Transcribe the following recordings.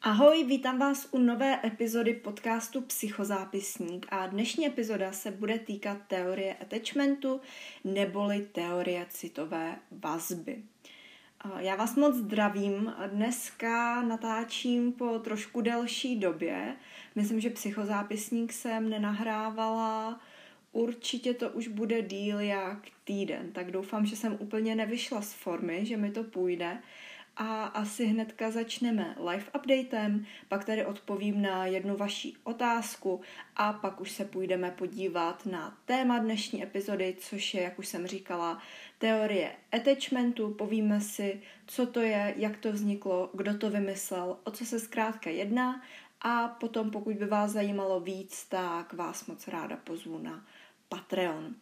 Ahoj, vítám vás u nové epizody podcastu Psychozápisník a dnešní epizoda se bude týkat teorie attachmentu neboli teorie citové vazby. Já vás moc zdravím. Dneska natáčím po trošku delší době. Myslím, že psychozápisník jsem nenahrávala. Určitě to už bude díl jak týden, tak doufám, že jsem úplně nevyšla z formy, že mi to půjde a asi hnedka začneme live updatem, pak tady odpovím na jednu vaši otázku a pak už se půjdeme podívat na téma dnešní epizody, což je, jak už jsem říkala, teorie attachmentu, povíme si, co to je, jak to vzniklo, kdo to vymyslel, o co se zkrátka jedná a potom, pokud by vás zajímalo víc, tak vás moc ráda pozvu na Patreon.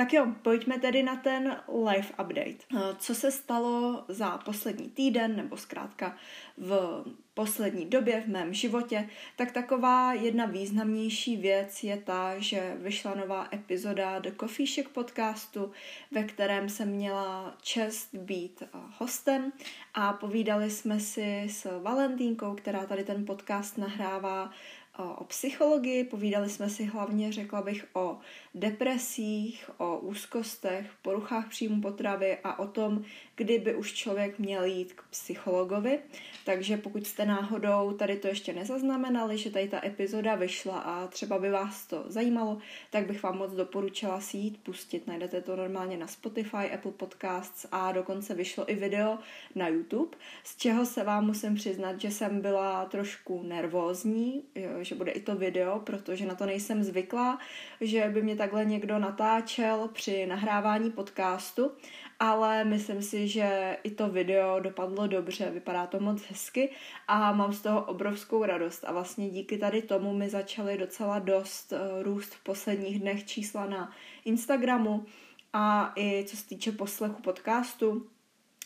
Tak jo, pojďme tedy na ten live update. Eh, co se stalo za poslední týden, nebo zkrátka v poslední době v mém životě, tak taková jedna významnější věc je ta, že vyšla nová epizoda The Coffee podcastu, ve kterém jsem měla čest být eh, hostem a povídali jsme si s Valentínkou, která tady ten podcast nahrává o psychologii, povídali jsme si hlavně, řekla bych, o depresích, o úzkostech, poruchách příjmu potravy a o tom, kdyby už člověk měl jít k psychologovi. Takže pokud jste náhodou tady to ještě nezaznamenali, že tady ta epizoda vyšla a třeba by vás to zajímalo, tak bych vám moc doporučila si jít pustit. Najdete to normálně na Spotify, Apple Podcasts a dokonce vyšlo i video na YouTube, z čeho se vám musím přiznat, že jsem byla trošku nervózní, že bude i to video, protože na to nejsem zvyklá, že by mě takhle někdo natáčel při nahrávání podcastu, ale myslím si, že i to video dopadlo dobře, vypadá to moc hezky a mám z toho obrovskou radost. A vlastně díky tady tomu mi začaly docela dost eh, růst v posledních dnech čísla na Instagramu a i co se týče poslechu podcastu,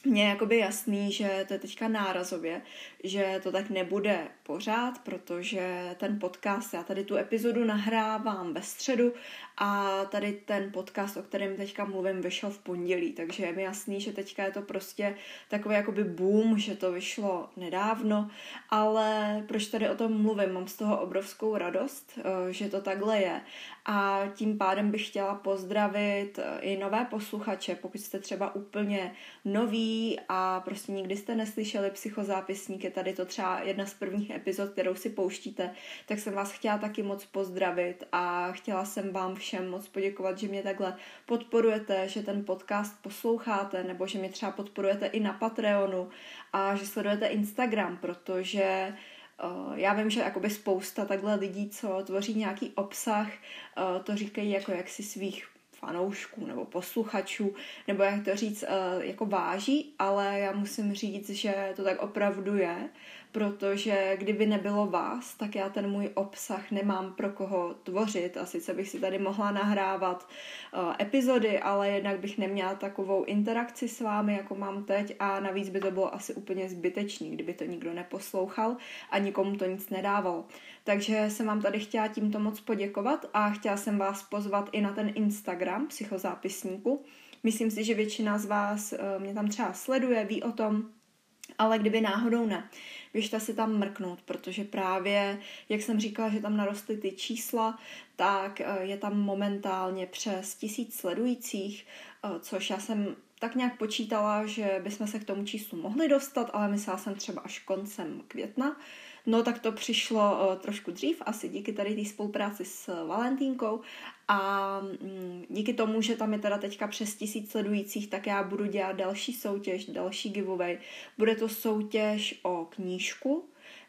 mně je jakoby jasný, že to je teďka nárazově, že to tak nebude pořád, protože ten podcast, já tady tu epizodu nahrávám ve středu a tady ten podcast, o kterém teďka mluvím, vyšel v pondělí, takže je mi jasný, že teďka je to prostě takový jakoby boom, že to vyšlo nedávno, ale proč tady o tom mluvím? Mám z toho obrovskou radost, eh, že to takhle je a tím pádem bych chtěla pozdravit eh, i nové posluchače, pokud jste třeba úplně noví a prostě nikdy jste neslyšeli psychozápisník, je tady to třeba jedna z prvních epizod, kterou si pouštíte, tak jsem vás chtěla taky moc pozdravit a chtěla jsem vám všem moc poděkovat, že mě takhle podporujete, že ten podcast posloucháte, nebo že mě třeba podporujete i na Patreonu a že sledujete Instagram, protože já vím, že jakoby spousta takhle lidí, co tvoří nějaký obsah, uh, to říkají jako jaksi svých fanoušků nebo posluchačů, nebo jak to říct, uh, jako váží, ale já musím říct, že to tak opravdu je, protože kdyby nebylo vás, tak já ten můj obsah nemám pro koho tvořit a sice bych si tady mohla nahrávat uh, epizody, ale jednak bych neměla takovou interakci s vámi, jako mám teď a navíc by to bylo asi úplně zbytečný, kdyby to nikdo neposlouchal a nikomu to nic nedával. Takže jsem vám tady chtěla tímto moc poděkovat a chtěla jsem vás pozvat i na ten Instagram psychozápisníku. Myslím si, že většina z vás uh, mě tam třeba sleduje, ví o tom, ale kdyby náhodou ne, běžte si tam mrknout, protože právě, jak jsem říkala, že tam narostly ty čísla, tak eh, je tam momentálně přes tisíc sledujících, eh, což já jsem tak nějak počítala, že bychom se k tomu číslu mohli dostat, ale myslela jsem třeba až koncem května, No tak to přišlo uh, trošku dřív, asi díky tady té spolupráci s Valentínkou a um, díky tomu, že tam je teda teďka přes tisíc sledujících, tak já budu dělat další soutěž, další giveaway. Bude to soutěž o knížku,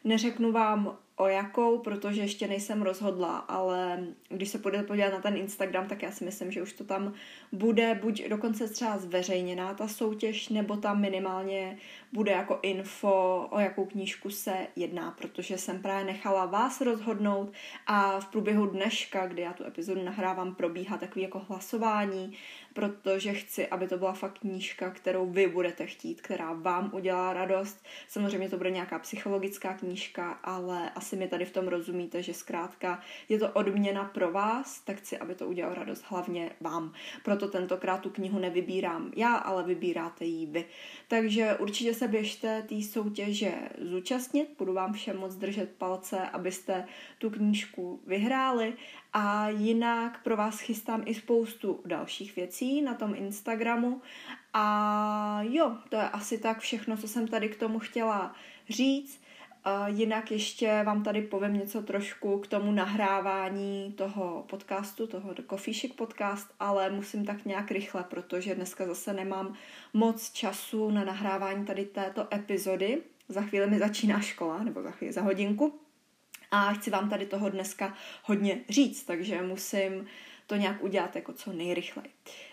Neřeknu vám o jakou, protože ještě nejsem rozhodla, ale když se půjde podívat na ten Instagram, tak já si myslím, že už to tam bude buď dokonce třeba zveřejněná ta soutěž, nebo tam minimálně bude jako info, o jakou knížku se jedná, protože jsem právě nechala vás rozhodnout a v průběhu dneška, kdy já tu epizodu nahrávám, probíhá takový jako hlasování, protože chci, aby to byla fakt knížka, kterou vy budete chtít, která vám udělá radost. Samozřejmě to bude nějaká psychologická knížka, ale mi tady v tom rozumíte, že zkrátka je to odměna pro vás, tak chci, aby to udělal radost hlavně vám. Proto tentokrát tu knihu nevybírám já, ale vybíráte ji vy. Takže určitě se běžte té soutěže zúčastnit, budu vám všem moc držet palce, abyste tu knížku vyhráli a jinak pro vás chystám i spoustu dalších věcí na tom Instagramu a jo, to je asi tak všechno, co jsem tady k tomu chtěla říct. Jinak ještě vám tady povím něco trošku k tomu nahrávání toho podcastu, toho Chic podcast, ale musím tak nějak rychle, protože dneska zase nemám moc času na nahrávání tady této epizody. Za chvíli mi začíná škola, nebo za chvíli, za hodinku. A chci vám tady toho dneska hodně říct, takže musím to nějak udělat jako co nejrychleji.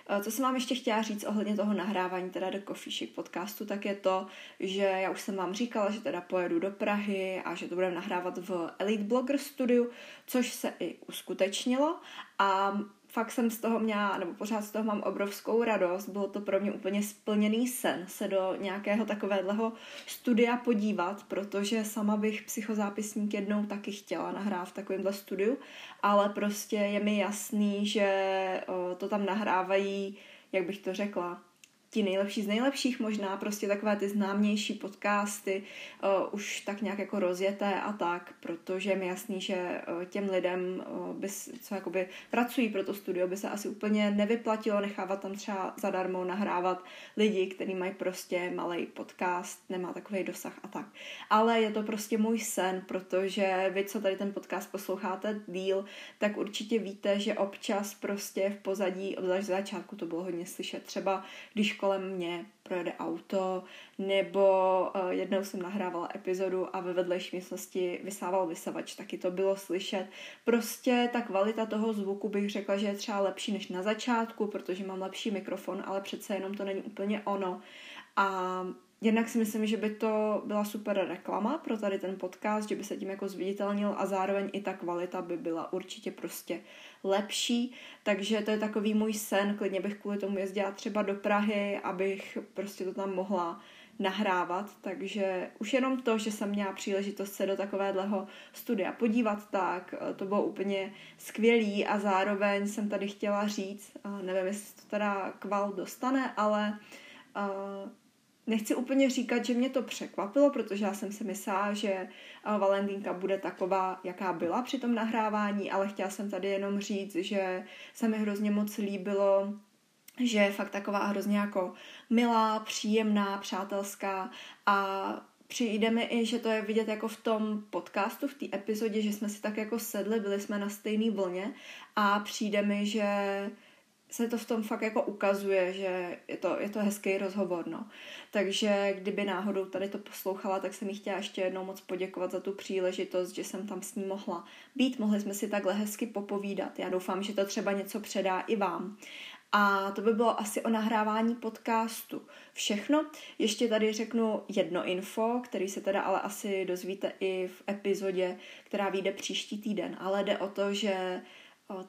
Eh, co jsem vám ještě chtěla říct ohledně toho nahrávání teda do Coffee Chic podcastu, tak je to, že já už jsem vám říkala, že teda pojedu do Prahy a že to budeme nahrávat v Elite Blogger Studiu, což se i uskutečnilo a fakt jsem z toho měla, nebo pořád z toho mám obrovskou radost. Bylo to pro mě úplně splněný sen se do nějakého takového studia podívat, protože sama bych psychozápisník jednou taky chtěla nahrát v takovémhle studiu, ale prostě je mi jasný, že to tam nahrávají, jak bych to řekla, ti nejlepší z nejlepších možná, prostě takové ty známější podcasty, uh, už tak nějak jako rozjeté a tak, protože mi jasný, že uh, těm lidem, uh, by, co jakoby pracují pro to studio, by se asi úplně nevyplatilo nechávat tam třeba zadarmo nahrávat lidi, kteří mají prostě malý podcast, nemá takový dosah a tak. Ale je to prostě můj sen, protože vy, co tady ten podcast posloucháte díl, tak určitě víte, že občas prostě v pozadí, obzvlášť z začátku to bylo hodně slyšet, třeba když kolem mě projede auto, nebo uh, jednou jsem nahrávala epizodu a ve vedlejší místnosti vysával vysavač, taky to bylo slyšet. Prostě ta kvalita toho zvuku bych řekla, že je třeba lepší než na začátku, protože mám lepší mikrofon, ale přece jenom to není úplně ono. A Jednak si myslím, že by to byla super reklama pro tady ten podcast, že by se tím jako zviditelnil a zároveň i ta kvalita by byla určitě prostě lepší, takže to je takový můj sen, klidně bych kvůli tomu jezdila třeba do Prahy, abych prostě to tam mohla nahrávat, takže už jenom to, že jsem měla příležitost se do takového studia podívat, tak eh, to bylo úplně skvělý a zároveň jsem tady chtěla říct, nevím, jestli to teda kval dostane, ale uh, Nechci úplně říkat, že mě to překvapilo, protože já jsem si myslela, že eh, Valentínka bude taková, jaká byla při tom nahrávání, ale chtěla jsem tady jenom říct, že se mi hrozně moc líbilo, že je fakt taková hrozně jako milá, příjemná, přátelská a přijde mi i, že to je vidět jako v tom podcastu, v té epizodě, že jsme si tak jako sedli, byli jsme na stejné vlně a přijde mi, že se to v tom fakt jako ukazuje, že je to, je to hezký rozhovor, no. Takže kdyby náhodou tady to poslouchala, tak jsem jí chtěla ještě jednou moc poděkovat za tu příležitost, že jsem tam s ní mohla být, mohli jsme si takhle hezky popovídat. Já doufám, že to třeba něco předá i vám. A to by bylo asi o nahrávání podcastu. Všechno. Ještě tady řeknu jedno info, který se teda ale asi dozvíte i v epizodě, která vyjde příští týden. Ale jde o to, že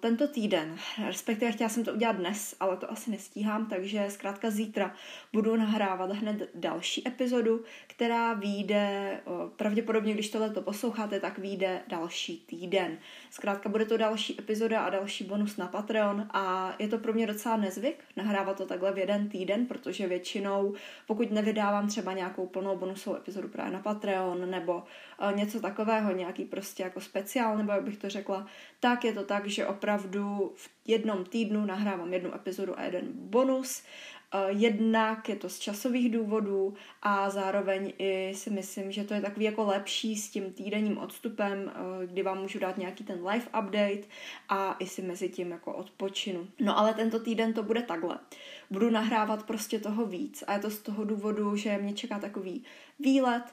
tento týden, respektive chtěla jsem to udělat dnes, ale to asi nestíhám, takže zkrátka zítra budu nahrávat hned další epizodu, která vyjde, pravděpodobně, když tohle to posloucháte, tak vyjde další týden. Zkrátka bude to další epizoda a další bonus na Patreon a je to pro mě docela nezvyk nahrávat to takhle v jeden týden, protože většinou, pokud nevydávám třeba nějakou plnou bonusovou epizodu právě na Patreon nebo něco takového, nějaký prostě jako speciál, nebo jak bych to řekla, tak je to tak, že opravdu v jednom týdnu nahrávám jednu epizodu a jeden bonus. Jednak je to z časových důvodů a zároveň i si myslím, že to je takový jako lepší s tím týdenním odstupem, kdy vám můžu dát nějaký ten live update a i si mezi tím jako odpočinu. No ale tento týden to bude takhle. Budu nahrávat prostě toho víc a je to z toho důvodu, že mě čeká takový výlet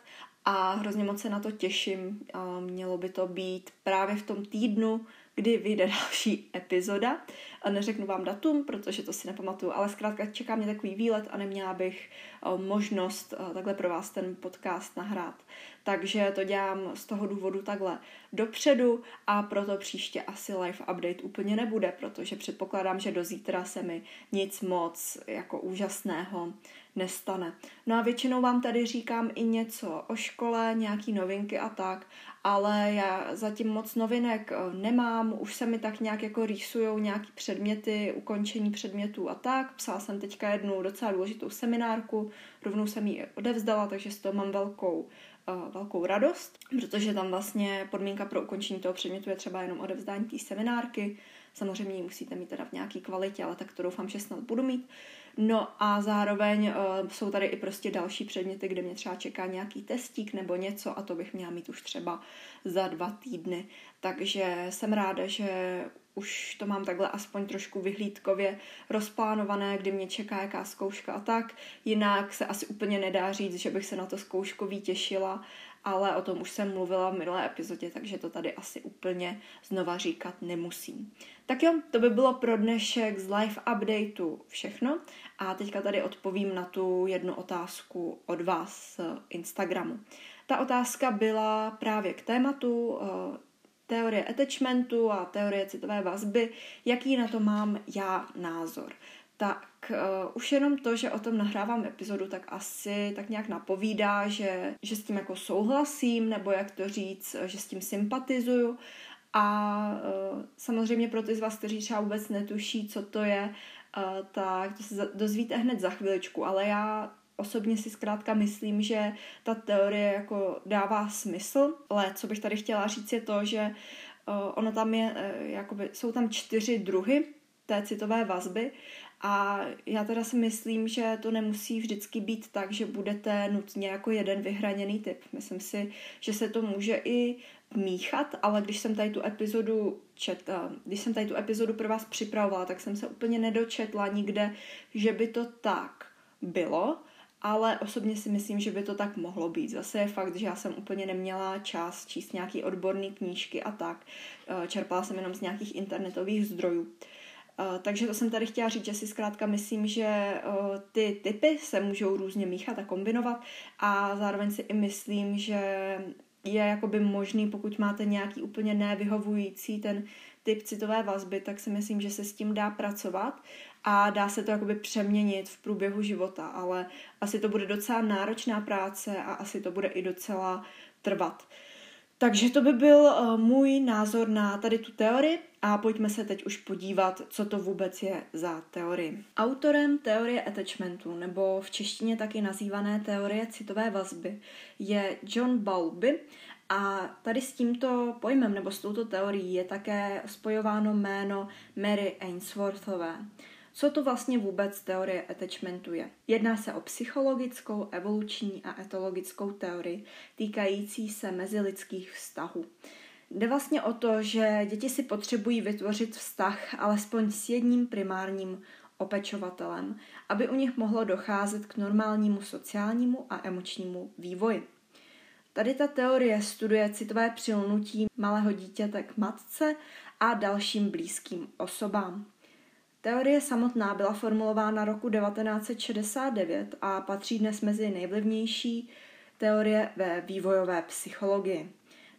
a hrozně moc se na to těším. Mělo by to být právě v tom týdnu, kdy vyjde další epizoda. A neřeknu vám datum, protože to si nepamatuju, ale zkrátka čeká mě takový výlet a neměla bych možnost takhle pro vás ten podcast nahrát. takže to dělám z toho důvodu takhle dopředu a proto příště asi live update úplně nebude, protože předpokládám, že do zítra se mi nic moc jako úžasného nestane. No a většinou vám tady říkám i něco o škole, nějaký novinky a tak, ale já zatím moc novinek eh, nemám, už se mi tak nějak jako rýsujou nějaký předměty, ukončení předmětů a tak. Psala jsem teďka jednu docela důležitou seminárku, rovnou jsem ji odevzdala, takže z toho mám velkou uh, velkou radost, protože tam vlastně podmínka pro ukončení toho předmětu je třeba jenom odevzdání té seminárky. Samozřejmě ji musíte mít teda v nějaké kvalitě, ale tak to doufám, že snad budu mít. No a zároveň uh, jsou tady i prostě další předměty, kde mě třeba čeká nějaký testík nebo něco a to bych měla mít už třeba za dva týdny. Takže jsem ráda, že už to mám takhle aspoň trošku vyhlídkově rozplánované, kdy mě čeká jaká zkouška a tak. Jinak se asi úplně nedá říct, že bych se na to zkouškový těšila, ale o tom už jsem mluvila v minulé epizodě, takže to tady asi úplně znova říkat nemusím. Tak jo, to by bylo pro dnešek z live updateu všechno a teďka tady odpovím na tu jednu otázku od vás z Instagramu. Ta otázka byla právě k tématu eh, teorie attachmentu a teorie citové vazby, jaký na to mám já názor. Tak uh, už jenom to, že o tom nahrávám epizodu, tak asi tak nějak napovídá, že, že s tím jako souhlasím, nebo jak to říct, že s tím sympatizuju. A uh, samozřejmě pro ty z vás, kteří třeba vůbec netuší, co to je, uh, tak to se dozvíte hned za chviličku, ale já osobně si zkrátka myslím, že ta teorie jako dává smysl, ale co bych tady chtěla říct je to, že uh, ono tam je, uh, jakoby, jsou tam čtyři druhy té citové vazby a já teda si myslím, že to nemusí vždycky být tak, že budete nutně jako jeden vyhraněný typ. Myslím si, že se to může i míchat, ale když jsem tady tu epizodu četla, když jsem tady tu epizodu pro vás připravovala, tak jsem se úplně nedočetla nikde, že by to tak bylo ale osobně si myslím, že by to tak mohlo být. Zase je fakt, že já jsem úplně neměla čas číst nějaký odborný knížky a tak. Eh, čerpala jsem jenom z nějakých internetových zdrojů. Eh, takže to jsem tady chtěla říct, že si zkrátka myslím, že eh, ty typy se můžou různě míchat a kombinovat a zároveň si i myslím, že je jakoby možný, pokud máte nějaký úplně nevyhovující ten typ citové vazby, tak si myslím, že se s tím dá pracovat a dá se to jakoby přeměnit v průběhu života, ale asi to bude docela náročná práce a asi to bude i docela trvat. Takže to by byl uh, můj názor na tady tu teorii a pojďme se teď už podívat, co to vůbec je za teorii. Autorem teorie attachmentu, nebo v češtině taky nazývané teorie citové vazby, je John Bowlby a tady s tímto pojmem nebo s touto teorií je také spojováno jméno Mary Ainsworthové. Co to vlastně vůbec teorie attachmentu je? Jedná se o psychologickou, evoluční a etologickou teorii týkající se mezilidských vztahů. Jde vlastně o to, že děti si potřebují vytvořit vztah alespoň s jedním primárním opečovatelem, aby u nich mohlo docházet k normálnímu sociálnímu a emočnímu vývoji. Tady ta teorie studuje citové přilnutí malého dítěte k matce a dalším blízkým osobám. Teorie samotná byla formulována roku 1969 a patří dnes mezi nejvlivnější teorie ve vývojové psychologii.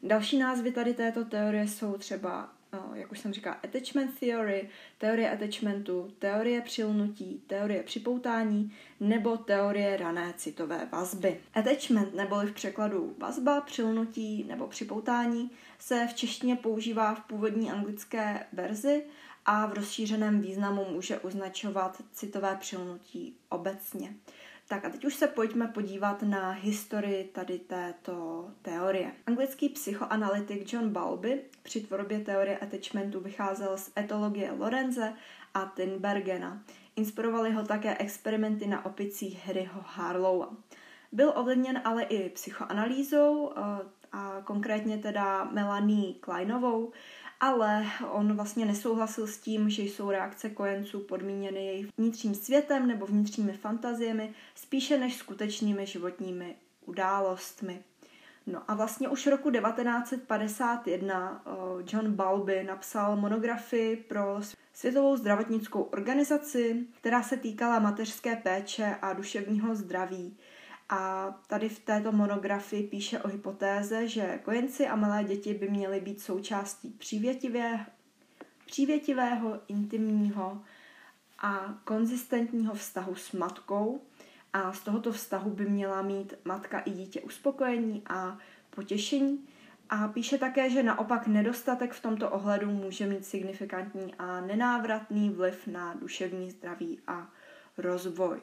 Další názvy tady této teorie jsou třeba, no, jak už jsem říkala, attachment theory, teorie attachmentu, teorie přilnutí, teorie připoutání nebo teorie rané citové vazby. Attachment neboli v překladu vazba, přilnutí nebo připoutání se v češtině používá v původní anglické verzi a v rozšířeném významu může označovat citové přilnutí obecně. Tak a teď už se pojďme podívat na historii tady této teorie. Anglický psychoanalytik John Bowlby při tvorbě teorie attachmentu vycházel z etologie Lorenze a Tinbergena. Inspirovaly ho také experimenty na opicích Harryho Harlowa. Byl ovlivněn ale i psychoanalýzou, eh, a konkrétně teda Melanie Kleinovou, ale on vlastně nesouhlasil s tím, že jsou reakce kojenců podmíněny jejich vnitřním světem nebo vnitřními fantaziemi, spíše než skutečnými životními událostmi. No a vlastně už roku 1951 John Balby napsal monografii pro Světovou zdravotnickou organizaci, která se týkala mateřské péče a duševního zdraví. A tady v této monografii píše o hypotéze, že kojenci a malé děti by měly být součástí přívětivého, přívětivého intimního a konzistentního vztahu s matkou a z tohoto vztahu by měla mít matka i dítě uspokojení a potěšení. A píše také, že naopak nedostatek v tomto ohledu může mít signifikantní a nenávratný vliv na duševní zdraví a rozvoj.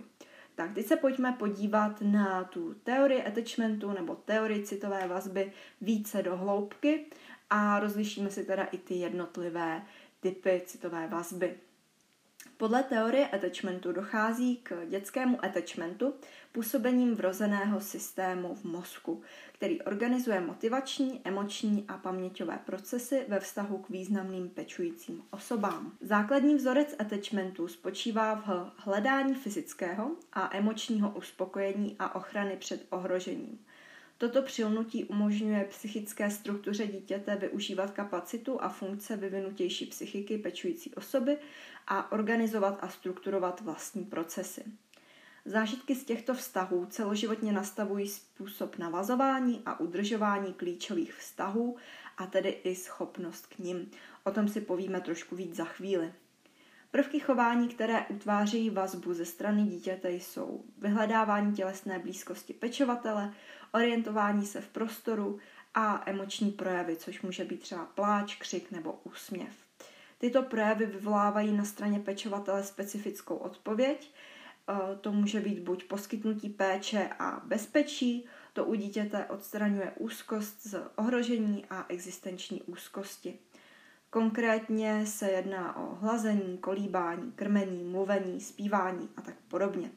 Tak teď se pojďme podívat na tu teorii attachmentu nebo teorii citové vazby více do hloubky a rozlišíme si teda i ty jednotlivé typy citové vazby. Podle teorie attachmentu dochází k dětskému attachmentu působením vrozeného systému v mozku, který organizuje motivační, emoční a paměťové procesy ve vztahu k významným pečujícím osobám. Základní vzorec attachmentu spočívá v hledání fyzického a emočního uspokojení a ochrany před ohrožením. Toto přilnutí umožňuje psychické struktuře dítěte využívat kapacitu a funkce vyvinutější psychiky pečující osoby a organizovat a strukturovat vlastní procesy. Zážitky z těchto vztahů celoživotně nastavují způsob navazování a udržování klíčových vztahů a tedy i schopnost k nim. O tom si povíme trošku víc za chvíli. Prvky chování, které utvářejí vazbu ze strany dítěte, jsou vyhledávání tělesné blízkosti pečovatele, orientování se v prostoru a emoční projevy, což může být třeba pláč, křik nebo úsměv. Tyto projevy vyvolávají na straně pečovatele specifickou odpověď. E, to může být buď poskytnutí péče a bezpečí, to u dítěte odstraňuje úzkost z ohrožení a existenční úzkosti. Konkrétně se jedná o hlazení, kolíbání, krmení, mluvení, zpívání a tak podobně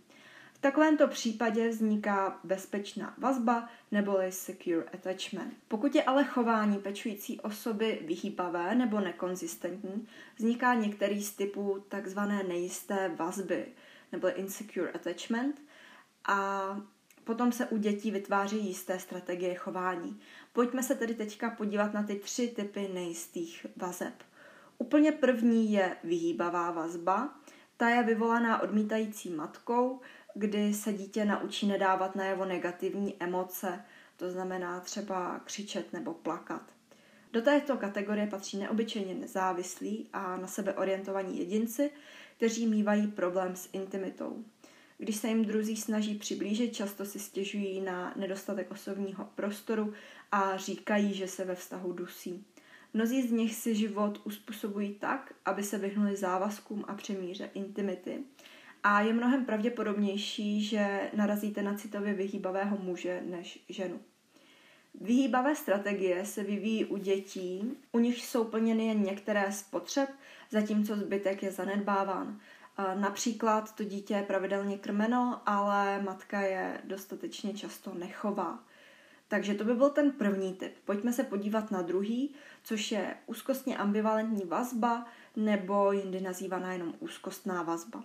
takovémto případě vzniká bezpečná vazba neboli secure attachment. Pokud je ale chování pečující osoby vyhýbavé nebo nekonzistentní, vzniká některý z typů takzvané nejisté vazby neboli insecure attachment a potom se u dětí vytváří jisté strategie chování. Pojďme se tedy teďka podívat na ty tři typy nejistých vazeb. Úplně první je vyhýbavá vazba. Ta je vyvolaná odmítající matkou, kdy se dítě naučí nedávat najevo negativní emoce, to znamená třeba křičet nebo plakat. Do této kategorie patří neobyčejně nezávislí a na sebe orientovaní jedinci, kteří mývají problém s intimitou. Když se jim druzí snaží přiblížit, často si stěžují na nedostatek osobního prostoru a říkají, že se ve vztahu dusí. Mnozí z nich si život uspůsobují tak, aby se vyhnuli závazkům a přemíře intimity a je mnohem pravděpodobnější, že narazíte na citově vyhýbavého muže než ženu. Vyhýbavé strategie se vyvíjí u dětí, u nich jsou plněny jen některé z potřeb, zatímco zbytek je zanedbáván. Například to dítě je pravidelně krmeno, ale matka je dostatečně často nechová. Takže to by byl ten první typ. Pojďme se podívat na druhý, což je úzkostně ambivalentní vazba, nebo jindy nazývaná jenom úzkostná vazba.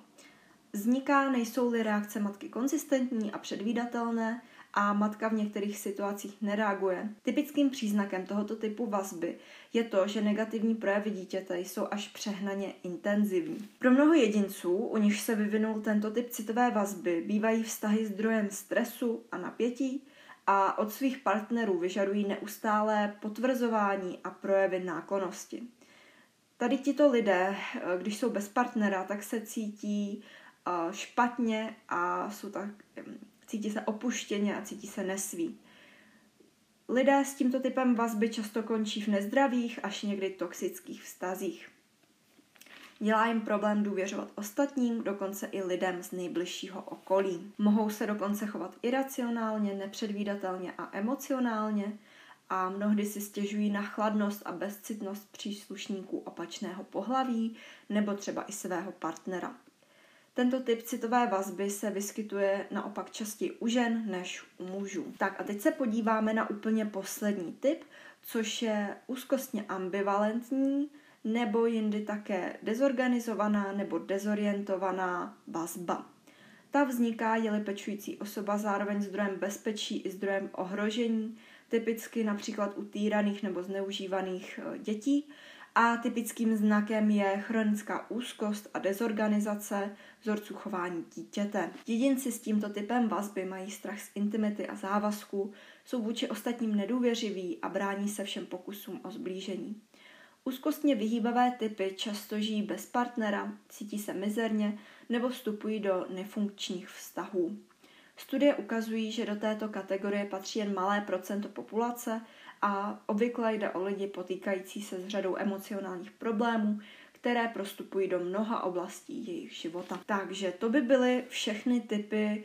Vzniká, nejsou-li reakce matky konzistentní a předvídatelné a matka v některých situacích nereaguje. Typickým příznakem tohoto typu vazby je to, že negativní projevy dítěte jsou až přehnaně intenzivní. Pro mnoho jedinců, u nich se vyvinul tento typ citové vazby, bývají vztahy zdrojem stresu a napětí a od svých partnerů vyžadují neustálé potvrzování a projevy náklonosti. Tady tito lidé, když jsou bez partnera, tak se cítí špatně a jsou tak, cítí se opuštěně a cítí se nesví. Lidé s tímto typem vazby často končí v nezdravých až někdy toxických vztazích. Dělá jim problém důvěřovat ostatním, dokonce i lidem z nejbližšího okolí. Mohou se dokonce chovat iracionálně, nepředvídatelně a emocionálně a mnohdy si stěžují na chladnost a bezcitnost příslušníků opačného pohlaví nebo třeba i svého partnera. Tento typ citové vazby se vyskytuje naopak častěji u žen než u mužů. Tak a teď se podíváme na úplně poslední typ, což je úzkostně ambivalentní nebo jindy také dezorganizovaná nebo dezorientovaná vazba. Ta vzniká, je-li pečující osoba zároveň zdrojem bezpečí i zdrojem ohrožení, typicky například u týraných nebo zneužívaných eh, dětí, a typickým znakem je chronická úzkost a dezorganizace vzorců chování dítěte. Jedinci s tímto typem vazby mají strach z intimity a závazku, jsou vůči ostatním nedůvěřiví a brání se všem pokusům o zblížení. Úzkostně vyhýbavé typy často žijí bez partnera, cítí se mizerně nebo vstupují do nefunkčních vztahů. Studie ukazují, že do této kategorie patří jen malé procento populace a obvykle jde o lidi potýkající se s řadou emocionálních problémů, které prostupují do mnoha oblastí jejich života. Takže to by byly všechny typy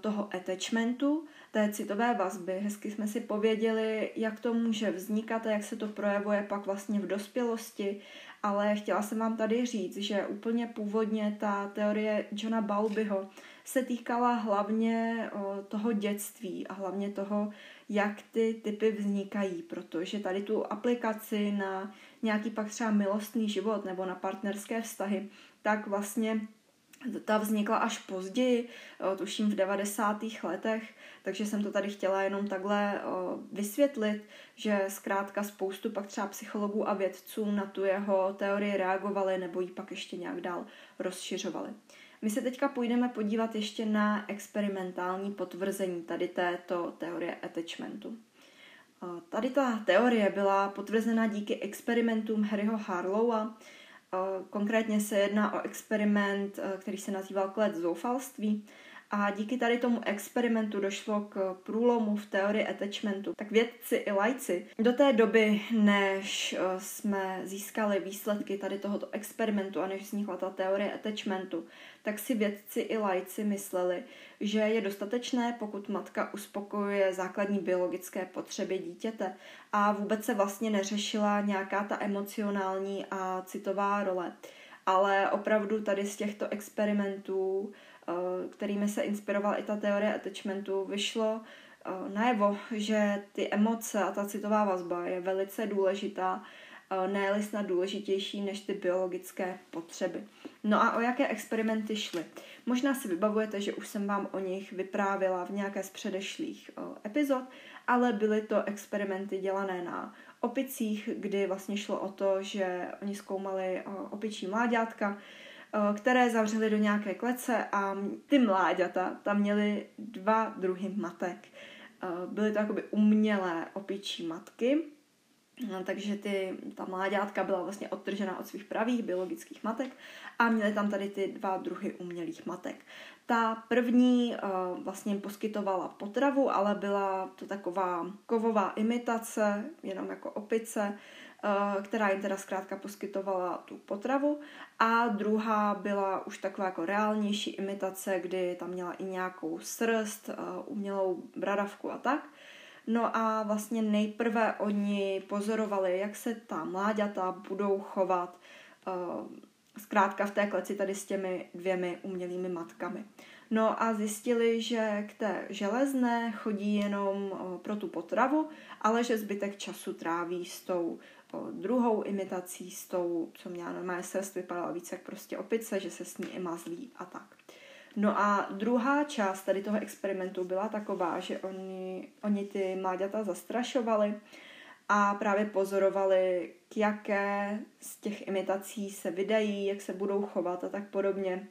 toho attachmentu, té citové vazby. Hezky jsme si pověděli, jak to může vznikat a jak se to projevuje pak vlastně v dospělosti, ale chtěla jsem vám tady říct, že úplně původně ta teorie Johna Bowlbyho se týkala hlavně toho dětství a hlavně toho, jak ty typy vznikají, protože tady tu aplikaci na nějaký pak třeba milostný život nebo na partnerské vztahy, tak vlastně ta vznikla až později, tuším v 90. letech, takže jsem to tady chtěla jenom takhle vysvětlit, že zkrátka spoustu pak třeba psychologů a vědců na tu jeho teorii reagovali nebo ji pak ještě nějak dál rozšiřovali. My se teďka půjdeme podívat ještě na experimentální potvrzení tady této teorie attachmentu. Tady ta teorie byla potvrzena díky experimentům Harryho Harlowa. Konkrétně se jedná o experiment, který se nazýval klet zoufalství a díky tady tomu experimentu došlo k průlomu v teorii attachmentu. Tak vědci i lajci do té doby, než eh, jsme získali výsledky tady tohoto experimentu a než vznikla ta teorie attachmentu, tak si vědci i lajci mysleli, že je dostatečné, pokud matka uspokojuje základní biologické potřeby dítěte a vůbec se vlastně neřešila nějaká ta emocionální a citová role. Ale opravdu tady z těchto experimentů kterými se inspirovala i ta teorie attachmentu, vyšlo eh, najevo, že ty emoce a ta citová vazba je velice důležitá, eh, ne snad důležitější než ty biologické potřeby. No a o jaké experimenty šly? Možná si vybavujete, že už jsem vám o nich vyprávila v nějaké z předešlých epizod, ale byly to experimenty dělané na opicích, kdy vlastně šlo o to, že oni zkoumali opičí mláďátka, Eh, které zavřeli do nějaké klece a ty mláďata tam měly dva druhy matek. Eh, byly to jakoby umělé opičí matky, eh, takže ty, ta mláďátka byla vlastně odtržena od svých pravých biologických matek a měly tam tady ty dva druhy umělých matek. Ta první vlastně poskytovala potravu, ale byla to taková kovová imitace, jenom jako opice, Eh, která jim teda zkrátka poskytovala tu potravu a druhá byla už taková jako reálnější imitace, kdy tam měla i nějakou srst, eh, umělou bradavku a tak. No a vlastně nejprve oni pozorovali, jak se ta mláďata budou chovat eh, zkrátka v té kleci tady s těmi dvěmi umělými matkami. No a zjistili, že k té železné chodí jenom pro tu potravu, ale že zbytek času tráví s tou druhou imitací, s tou, co měla normálně srst, vypadala více jak prostě opice, že se s ní i mazlí a tak. No a druhá část tady toho experimentu byla taková, že oni, oni ty mláďata zastrašovali a právě pozorovali, k jaké z těch imitací se vydají, jak se budou chovat a tak podobně.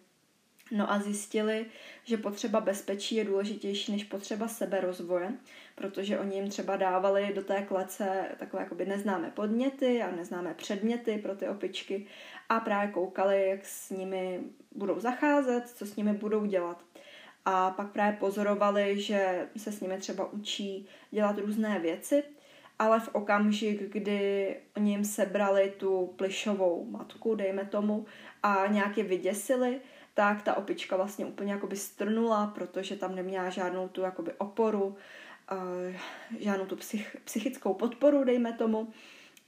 No a zjistili, že potřeba bezpečí je důležitější než potřeba seberozvoje, protože oni jim třeba dávali do té klece takové jakoby neznámé podněty a neznámé předměty pro ty opičky a právě koukali, jak s nimi budou zacházet, co s nimi budou dělat. A pak právě pozorovali, že se s nimi třeba učí dělat různé věci, ale v okamžik, kdy oni jim sebrali tu plišovou matku, dejme tomu, a nějak je vyděsili, tak ta opička vlastně úplně jakoby strnula, protože tam neměla žádnou tu jakoby oporu, uh, žádnou tu psych, psychickou podporu, dejme tomu,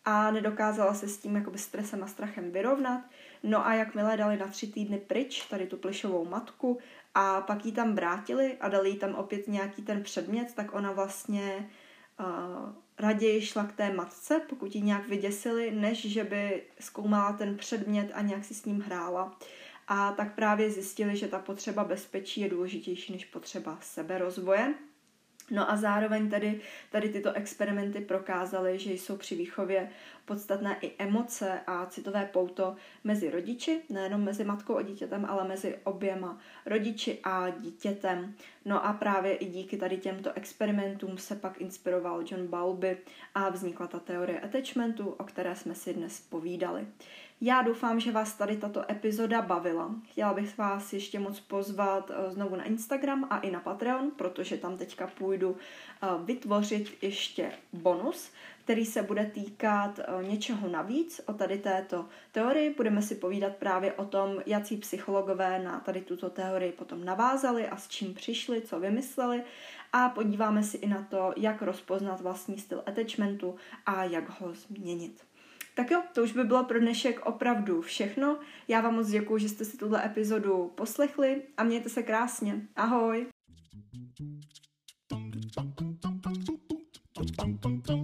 a nedokázala se s tím jakoby stresem a strachem vyrovnat. No a jakmile dali na tři týdny pryč tady tu plišovou matku a pak ji tam vrátili a dali jí tam opět nějaký ten předmět, tak ona vlastně uh, raději šla k té matce, pokud ji nějak vyděsili, než že by zkoumala ten předmět a nějak si s ním hrála a tak právě zjistili, že ta potřeba bezpečí je důležitější než potřeba seberozvoje. No a zároveň tady, tady tyto experimenty prokázaly, že jsou při výchově podstatné i emoce a citové pouto mezi rodiči, nejenom mezi matkou a dítětem, ale mezi oběma rodiči a dítětem. No a právě i díky tady těmto experimentům se pak inspiroval John Bowlby a vznikla ta teorie attachmentu, o které jsme si dnes povídali. Já doufám, že vás tady tato epizoda bavila. Chtěla bych vás ještě moc pozvat eh, znovu na Instagram a i na Patreon, protože tam teďka půjdu eh, vytvořit ještě bonus, který se bude týkat eh, něčeho navíc o tady této teorii. Budeme si povídat právě o tom, jaký psychologové na tady tuto teorii potom navázali a s čím přišli, co vymysleli a podíváme si i na to, jak rozpoznat vlastní styl attachmentu a jak ho změnit. Tak jo, to už by bylo pro dnešek opravdu všechno. Já vám moc děkuji, že jste si tuhle epizodu poslechli a mějte se krásně. Ahoj! Bum, bum, bum,